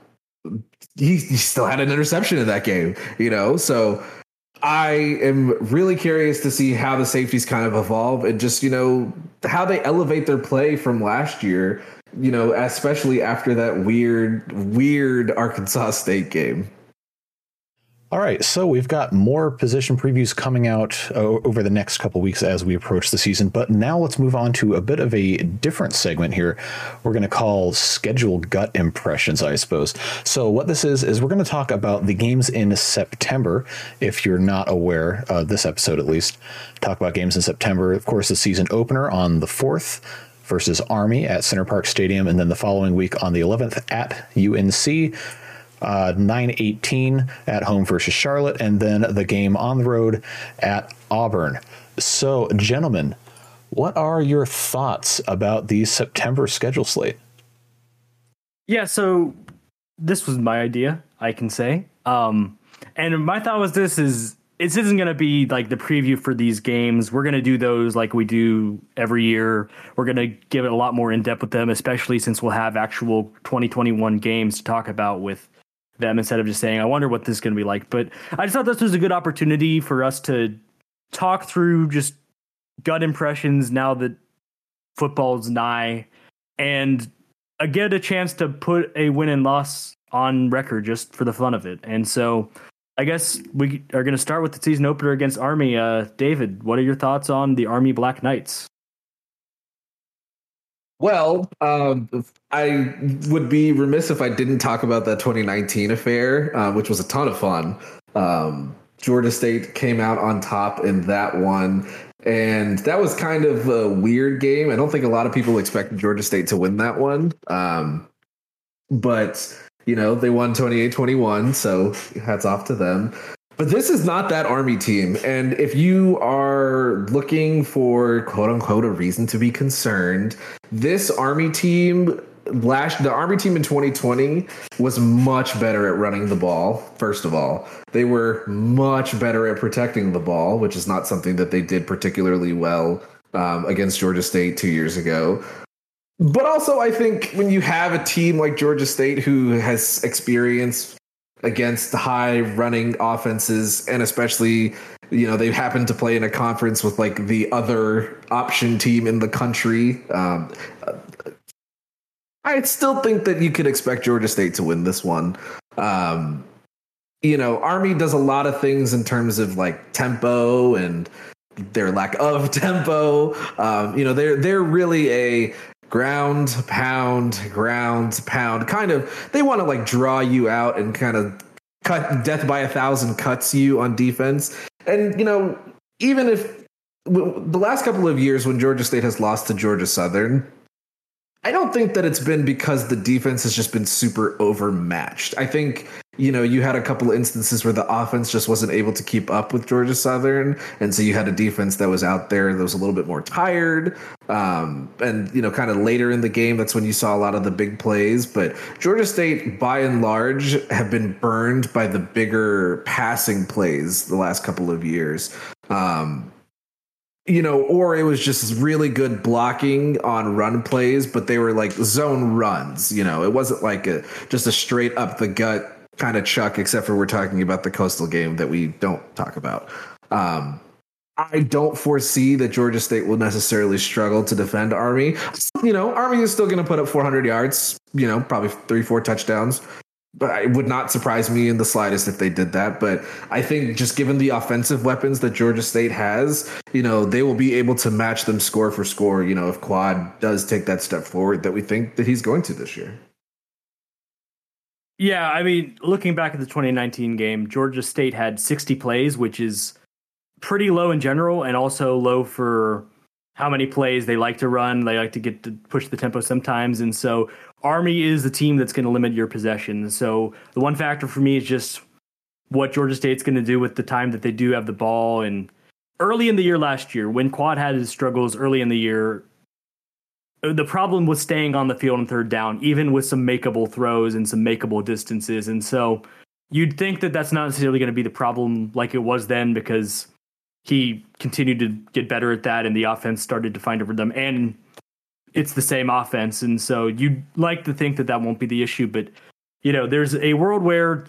he, he still had an interception in that game you know? So I am really curious to see how the safeties kind of evolve and just, you know, how they elevate their play from last year, you know, especially after that weird, weird Arkansas State game. All right, so we've got more position previews coming out uh, over the next couple weeks as we approach the season. But now let's move on to a bit of a different segment here. We're going to call schedule gut impressions, I suppose. So what this is is we're going to talk about the games in September. If you're not aware, uh, this episode at least, talk about games in September. Of course, the season opener on the fourth versus Army at Center Parc Stadium, and then the following week on the 11th at UNC uh, 918 at home versus Charlotte, and then the game on the road at Auburn. So, gentlemen, what are your thoughts about the September schedule slate? Yeah, so this was my idea, I can say. Um, and my thought was this is this isn't going to be like the preview for these games. We're going to do those like we do every year. We're going to give it a lot more in depth with them, especially since we'll have actual 2021 games to talk about with them instead of just saying, I wonder what this is going to be like. But I just thought this was a good opportunity for us to talk through just gut impressions now that football's nigh and uh, get a chance to put a win and loss on record just for the fun of it. And so I guess we are going to start with the season opener against Army. Uh, David, what are your thoughts on the Army Black Knights? Well, um, I would be remiss if I didn't talk about that 2019 affair, uh, which was a ton of fun. Um, Georgia State came out on top in that one. And that was kind of a weird game. I don't think a lot of people expected Georgia State to win that one. Um, but, you know, they won 28 21. So hats off to them. But this is not that Army team. And if you are looking for quote unquote a reason to be concerned, this Army team last the Army team in 2020 was much better at running the ball, first of all. They were much better at protecting the ball, which is not something that they did particularly well um, against Georgia State two years ago. But also, I think when you have a team like Georgia State who has experience against high running offenses and especially you know they happen to play in a conference with like the other option team in the country um, i still think that you could expect georgia state to win this one um, you know army does a lot of things in terms of like tempo and their lack of tempo. Um, you know, they're they're really a ground pound, ground pound kind of. They want to like draw you out and kind of cut death by a thousand cuts you on defense. And you know, even if the last couple of years when Georgia State has lost to Georgia Southern, I don't think that it's been because the defense has just been super overmatched. I think, you know, you had a couple of instances where the offense just wasn't able to keep up with Georgia Southern. And so you had a defense that was out there that was a little bit more tired. Um, and, you know, kind of later in the game, that's when you saw a lot of the big plays. But Georgia State, by and large, have been burned by the bigger passing plays the last couple of years. Um, you know, or it was just really good blocking on run plays, but they were like zone runs. You know, it wasn't like a just a straight up the gut kind of chuck, except for we're talking about the coastal game that we don't talk about. Um, I don't foresee that Georgia State will necessarily struggle to defend Army. You know, Army is still going to put up 400 yards. You know, probably three, four touchdowns but it would not surprise me in the slightest if they did that. But I think just given the offensive weapons that Georgia State has, you know, they will be able to match them score for score. You know, if Quad does take that step forward that we think that he's going to this year. Yeah, I mean, looking back at the 2019 game, Georgia State had 60 plays, which is pretty low in general, and also low for how many plays they like to run. They like to get to push the tempo sometimes, and so Army is the team that's going to limit your possession. So the one factor for me is just what Georgia State's going to do with the time that they do have the ball. And early in the year last year, when Quad had his struggles early in the year, the problem was staying on the field on third down, even with some makeable throws and some makeable distances. And so you'd think that that's not necessarily going to be the problem like it was then because he continued to get better at that and the offense started to find a rhythm. And it's the same offense, and so you'd like to think that that won't be the issue. But you know, there's a world where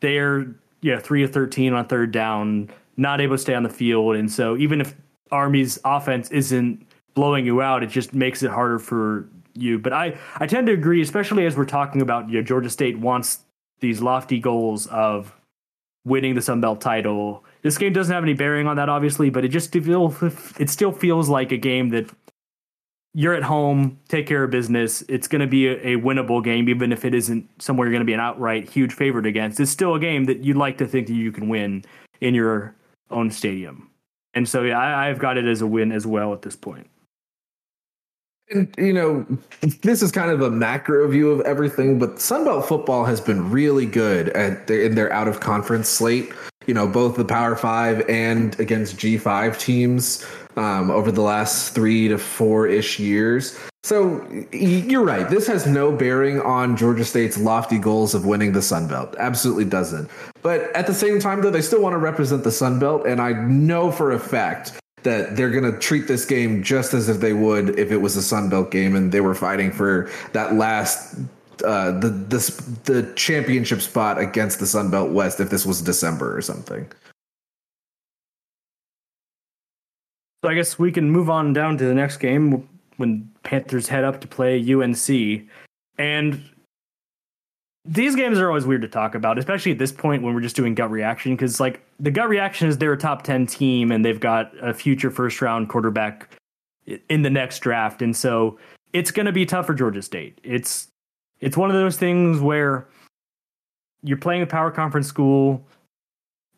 they're you know three of thirteen on third down, not able to stay on the field, and so even if Army's offense isn't blowing you out, it just makes it harder for you. But I I tend to agree, especially as we're talking about you know, Georgia State wants these lofty goals of winning the Sun Belt title. This game doesn't have any bearing on that, obviously, but it just it still feels like a game that you're at home, take care of business. It's going to be a, a, winnable game, even if it isn't somewhere you're going to be an outright huge favorite against. It's still a game that you'd like to think that you can win in your own stadium. And so, yeah, I, I've got it as a win as well at this point. And you know, this is kind of a macro view of everything, but Sunbelt football has been really good at in their out of conference slate. You know, both the Power Five and against G five teams um, over the last three to four ish years. So you're right. This has no bearing on Georgia State's lofty goals of winning the Sun Belt. Absolutely doesn't. But at the same time, though, they still want to represent the Sun Belt, and I know for a fact that they're going to treat this game just as if they would if it was a Sun Belt game and they were fighting for that last uh, the this the championship spot against the Sun Belt West if this was December or something. So I guess we can move on down to the next game when Panthers head up to play UNC. And these games are always weird to talk about, especially at this point when we're just doing gut reaction, because like the gut reaction is they're a top 10 team and they've got a future first round quarterback in the next draft. And so it's going to be tough for Georgia State. It's it's one of those things where you're playing a power conference school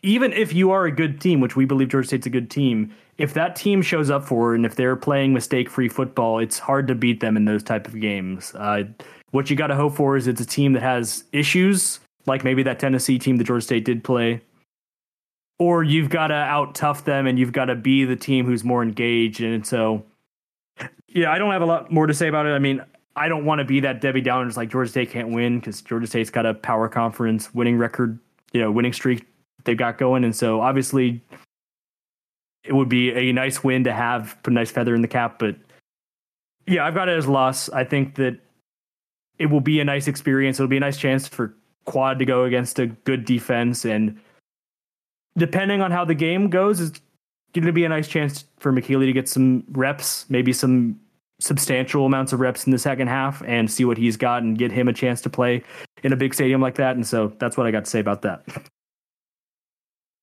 even if you are a good team, which we believe Georgia State's a good team, if that team shows up for and if they're playing mistake-free football, it's hard to beat them in those type of games. Uh, what you got to hope for is it's a team that has issues, like maybe that Tennessee team that Georgia State did play, or you've got to out tough them and you've got to be the team who's more engaged. And so, yeah, I don't have a lot more to say about it. I mean, I don't want to be that Debbie Downers like Georgia State can't win because Georgia State's got a power conference winning record, you know, winning streak they've got going. And so obviously it would be a nice win to have, put a nice feather in the cap. But yeah, I've got it as loss. I think that it will be a nice experience. It'll be a nice chance for Quad to go against a good defense. And depending on how the game goes, it's going to be a nice chance for McKeely to get some reps, maybe some substantial amounts of reps in the second half and see what he's got and get him a chance to play in a big stadium like that. And so that's what I got to say about that.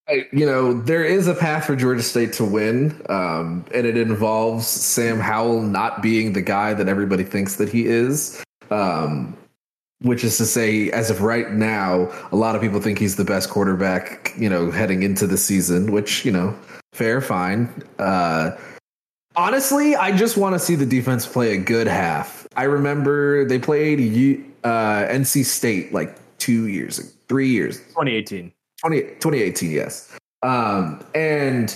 I, you know, there is a path for Georgia State to win, um, and it involves Sam Howell not being the guy that everybody thinks that he is. Um, which is to say, as of right now, a lot of people think he's the best quarterback, you know, heading into the season, which, you know, fair, fine. Uh, honestly, I just want to see the defense play a good half. I remember they played uh, NC State like two years, three years. 2018. 20, 2018, yes. Um, and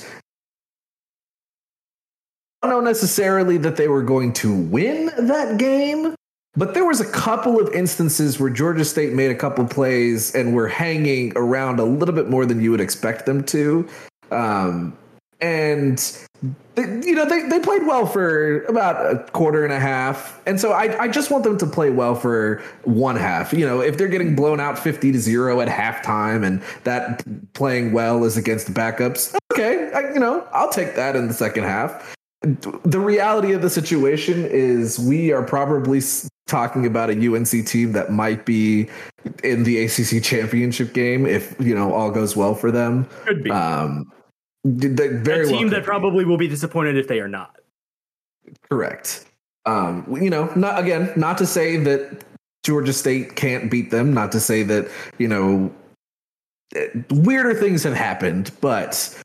I don't know necessarily that they were going to win that game, but there was a couple of instances where Georgia State made a couple plays and were hanging around a little bit more than you would expect them to. Um, and they, you know they, they played well for about a quarter and a half. And so I, I just want them to play well for one half. You know if they're getting blown out 50 to 0 at halftime and that playing well is against the backups okay I, you know i'll take that in the second half. The reality of the situation is we are probably talking about a UNC team that might be in the ACC championship game if you know all goes well for them. Could be. Um, very a team well that probably will be disappointed if they are not. Correct. Um, you know, not again, not to say that Georgia State can't beat them, not to say that you know weirder things have happened, but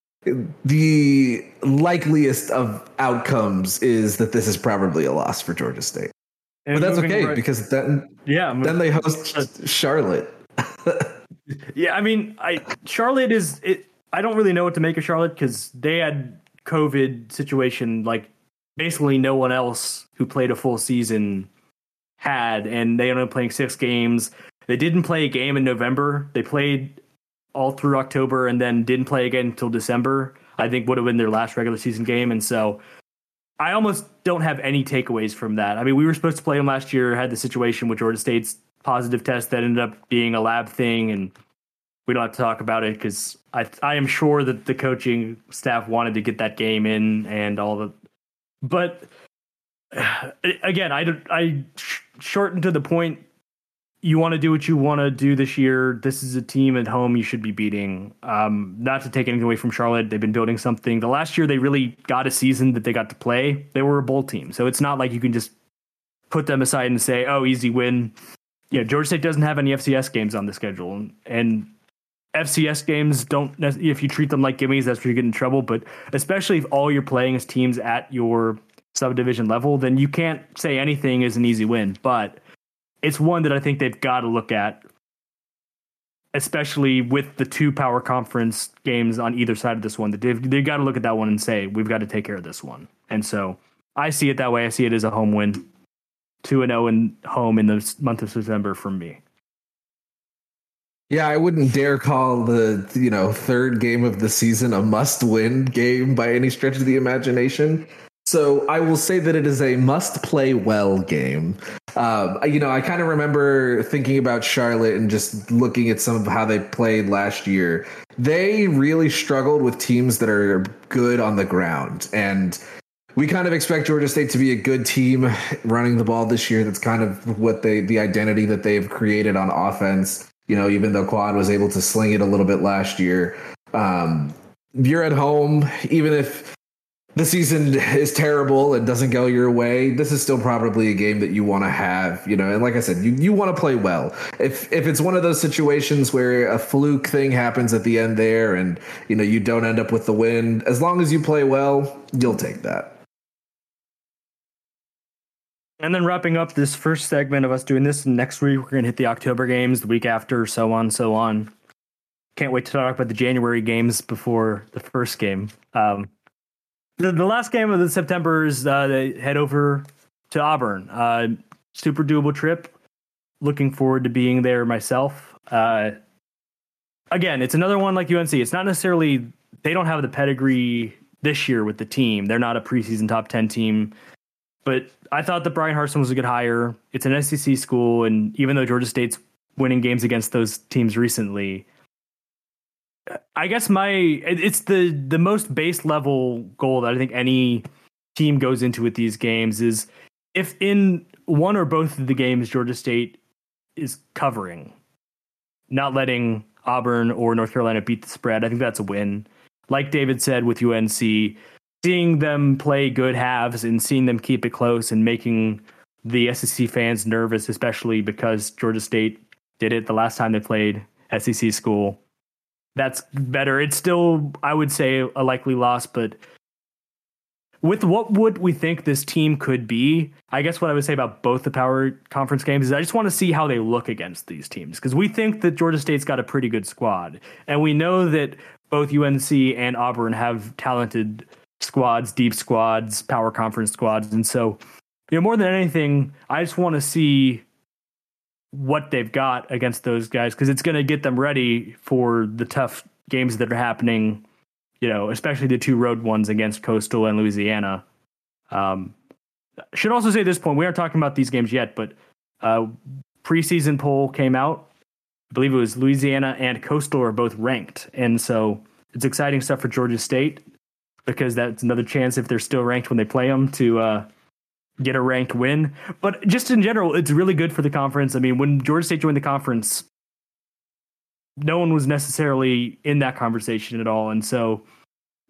the likeliest of outcomes is that this is probably a loss for Georgia State. But that's okay right, because then yeah, then they host Charlotte. yeah, I mean, I Charlotte is it. I don't really know what to make of Charlotte because they had COVID situation like basically no one else who played a full season had, and they ended up playing six games. They didn't play a game in November. They played all through October and then didn't play again until December. I think would have been their last regular season game, and so I almost don't have any takeaways from that. I mean, we were supposed to play them last year, had the situation with Georgia State's positive test that ended up being a lab thing, and we don't have to talk about it because I I am sure that the coaching staff wanted to get that game in and all the, but again, I I shortened to the point you want to do what you want to do this year. This is a team at home you should be beating. Um, not to take anything away from Charlotte, they've been building something. The last year they really got a season that they got to play. They were a bowl team, so it's not like you can just put them aside and say, "Oh, easy win." Yeah, Georgia State doesn't have any FCS games on the schedule, and FCS games don't. If you treat them like gimmies, that's where you get in trouble. But especially if all you're playing is teams at your subdivision level, then you can't say anything is an easy win. But it's one that I think they've got to look at, especially with the two power conference games on either side of this one. They've, they've got to look at that one and say, we've got to take care of this one. And so I see it that way. I see it as a home win, 2 and 0 in home in the month of September for me. Yeah, I wouldn't dare call the you know third game of the season a must-win game by any stretch of the imagination. So I will say that it is a must play well game. Um, you know, I kind of remember thinking about Charlotte and just looking at some of how they played last year. They really struggled with teams that are good on the ground. And we kind of expect Georgia State to be a good team running the ball this year. That's kind of what they, the identity that they've created on offense. You know, even though Quad was able to sling it a little bit last year. Um, you're at home, even if the season is terrible and doesn't go your way, this is still probably a game that you want to have, you know. And like I said, you, you want to play well. If if it's one of those situations where a fluke thing happens at the end there, and you know you don't end up with the win, as long as you play well, you'll take that. And then wrapping up this first segment of us doing this next week, we're gonna hit the October games, the week after, so on, so on. Can't wait to talk about the January games before the first game. Um, the, the last game of the September is uh, they head over to Auburn. Uh, super doable trip. Looking forward to being there myself. Uh, again, it's another one like UNC. It's not necessarily they don't have the pedigree this year with the team. They're not a preseason top ten team. But I thought that Bryan Harsin was a good hire. It's an SEC school, and even though Georgia State's winning games against those teams recently, I guess my it's the the most base level goal that I think any team goes into with these games is if in one or both of the games Georgia State is covering, not letting Auburn or North Carolina beat the spread. I think that's a win. Like David said with UNC, seeing them play good halves and seeing them keep it close and making the SEC fans nervous, especially because Georgia State did it the last time they played SEC school. That's better. It's still, I would say, a likely loss, but with what would we think this team could be, I guess what I would say about both the power conference games is I just want to see how they look against these teams because we think that Georgia State's got a pretty good squad, and we know that both UNC and Auburn have talented squads, deep squads, power conference squads, and so you know more than anything, I just want to see what they've got against those guys because it's going to get them ready for the tough games that are happening you know, especially the two road ones against Coastal and Louisiana. Um, should also say at this point, we aren't talking about these games yet, but uh, preseason poll came out. I believe it was Louisiana and Coastal are both ranked. And so it's exciting stuff for Georgia State because that's another chance if they're still ranked when they play them to uh, get a ranked win. But just in general, it's really good for the conference. I mean, when Georgia State joined the conference, no one was necessarily in that conversation at all. And so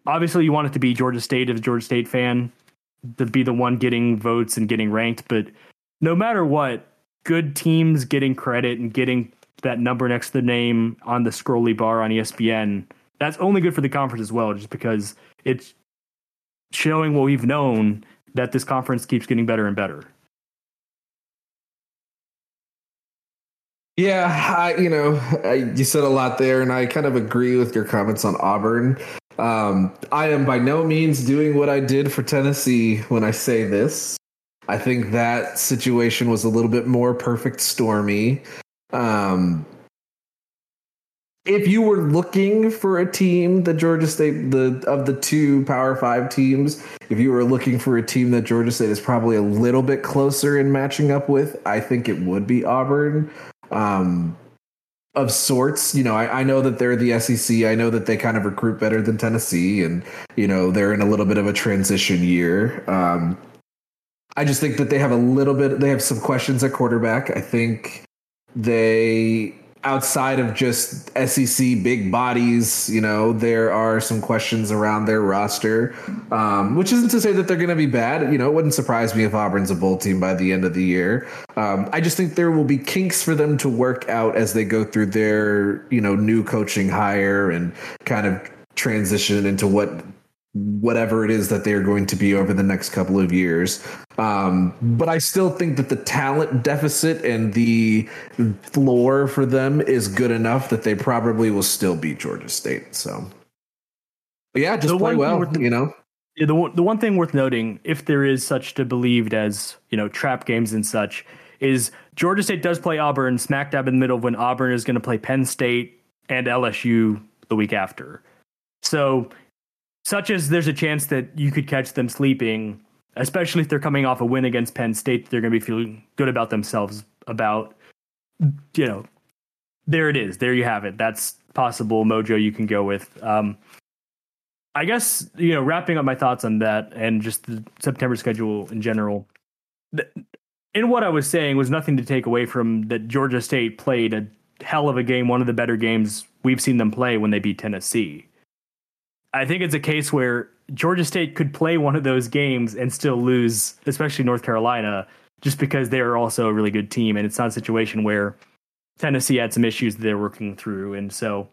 obviously you want it to be Georgia State as a Georgia State fan to be the one getting votes and getting ranked. But no matter what, good teams getting credit and getting that number next to the name on the scrolly bar on ESPN, that's only good for the conference as well, just because it's showing what we've known that this conference keeps getting better and better. Yeah, I, you know, I, you said a lot there, and I kind of agree with your comments on Auburn. Um, I am by no means doing what I did for Tennessee when I say this. I think that situation was a little bit more perfect stormy. Um, if you were looking for a team that Georgia State the of the two Power 5 teams, if you were looking for a team that Georgia State is probably a little bit closer in matching up with, I think it would be Auburn um, of sorts. You know, I, I, know that they're the SEC. I know that they kind of recruit better than Tennessee, and you know they're in a little bit of a transition year. Um, I just think that they have a little bit. They have some questions at quarterback. I think they outside of just SEC big bodies, you know, there are some questions around their roster, um, which isn't to say that they're going to be bad. You know, it wouldn't surprise me if Auburn's a bowl team by the end of the year. Um, I just think there will be kinks for them to work out as they go through their, you know, new coaching hire and kind of transition into what whatever it is that they're going to be over the next couple of years. Um, but I still think that the talent deficit and the floor for them is good enough that they probably will still beat Georgia State. So, but yeah, just the play well, worth, you know. Yeah, the the one thing worth noting, if there is such to believed as you know trap games and such, is Georgia State does play Auburn smack dab in the middle of when Auburn is going to play Penn State and LSU the week after. So such as there's a chance that you could catch them sleeping, especially if they're coming off a win against Penn State. They're going to be feeling good about themselves. About you know, there it is. There you have it. That's possible mojo you can go with. Um, I guess you know, wrapping up my thoughts on that and just the September schedule in general. in what I was saying was nothing to take away from that Georgia State played a hell of a game, one of the better games we've seen them play when they beat Tennessee. I think it's a case where Georgia State could play one of those games and still lose, especially North Carolina, just because they are also a really good team. And it's not a situation where Tennessee had some issues that they're working through. And so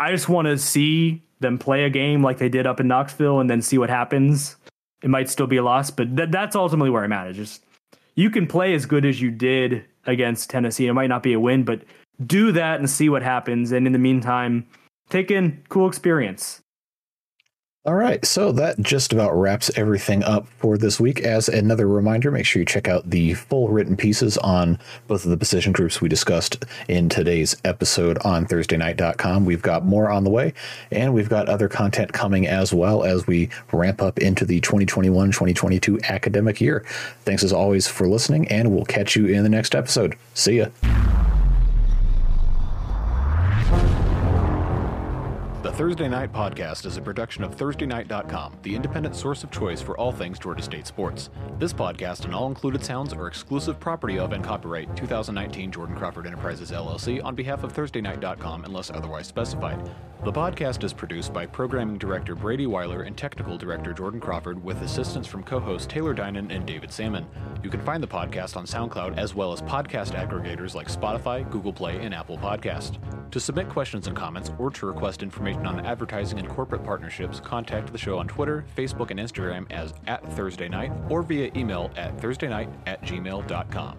I just want to see them play a game like they did up in Knoxville and then see what happens. It might still be a loss, but th- that's ultimately where I'm at. It's just you can play as good as you did against Tennessee. It might not be a win, but do that and see what happens. And in the meantime, take in cool experience. All right, so that just about wraps everything up for this week. As another reminder, make sure you check out the full written pieces on both of the position groups we discussed in today's episode on ThursdayNight.com. We've got more on the way, and we've got other content coming as well as we ramp up into the 2021 2022 academic year. Thanks as always for listening, and we'll catch you in the next episode. See ya. Thursday Night Podcast is a production of ThursdayNight.com, the independent source of choice for all things Georgia State sports. This podcast and all included sounds are exclusive property of and copyright 2019 Jordan Crawford Enterprises LLC on behalf of ThursdayNight.com unless otherwise specified. The podcast is produced by programming director Brady Weiler and technical director Jordan Crawford with assistance from co-hosts Taylor Dinan and David Salmon. You can find the podcast on SoundCloud as well as podcast aggregators like Spotify, Google Play, and Apple Podcast. To submit questions and comments or to request information on advertising and corporate partnerships, contact the show on Twitter, Facebook, and Instagram as at Thursday Night or via email at thursdaynight at gmail.com.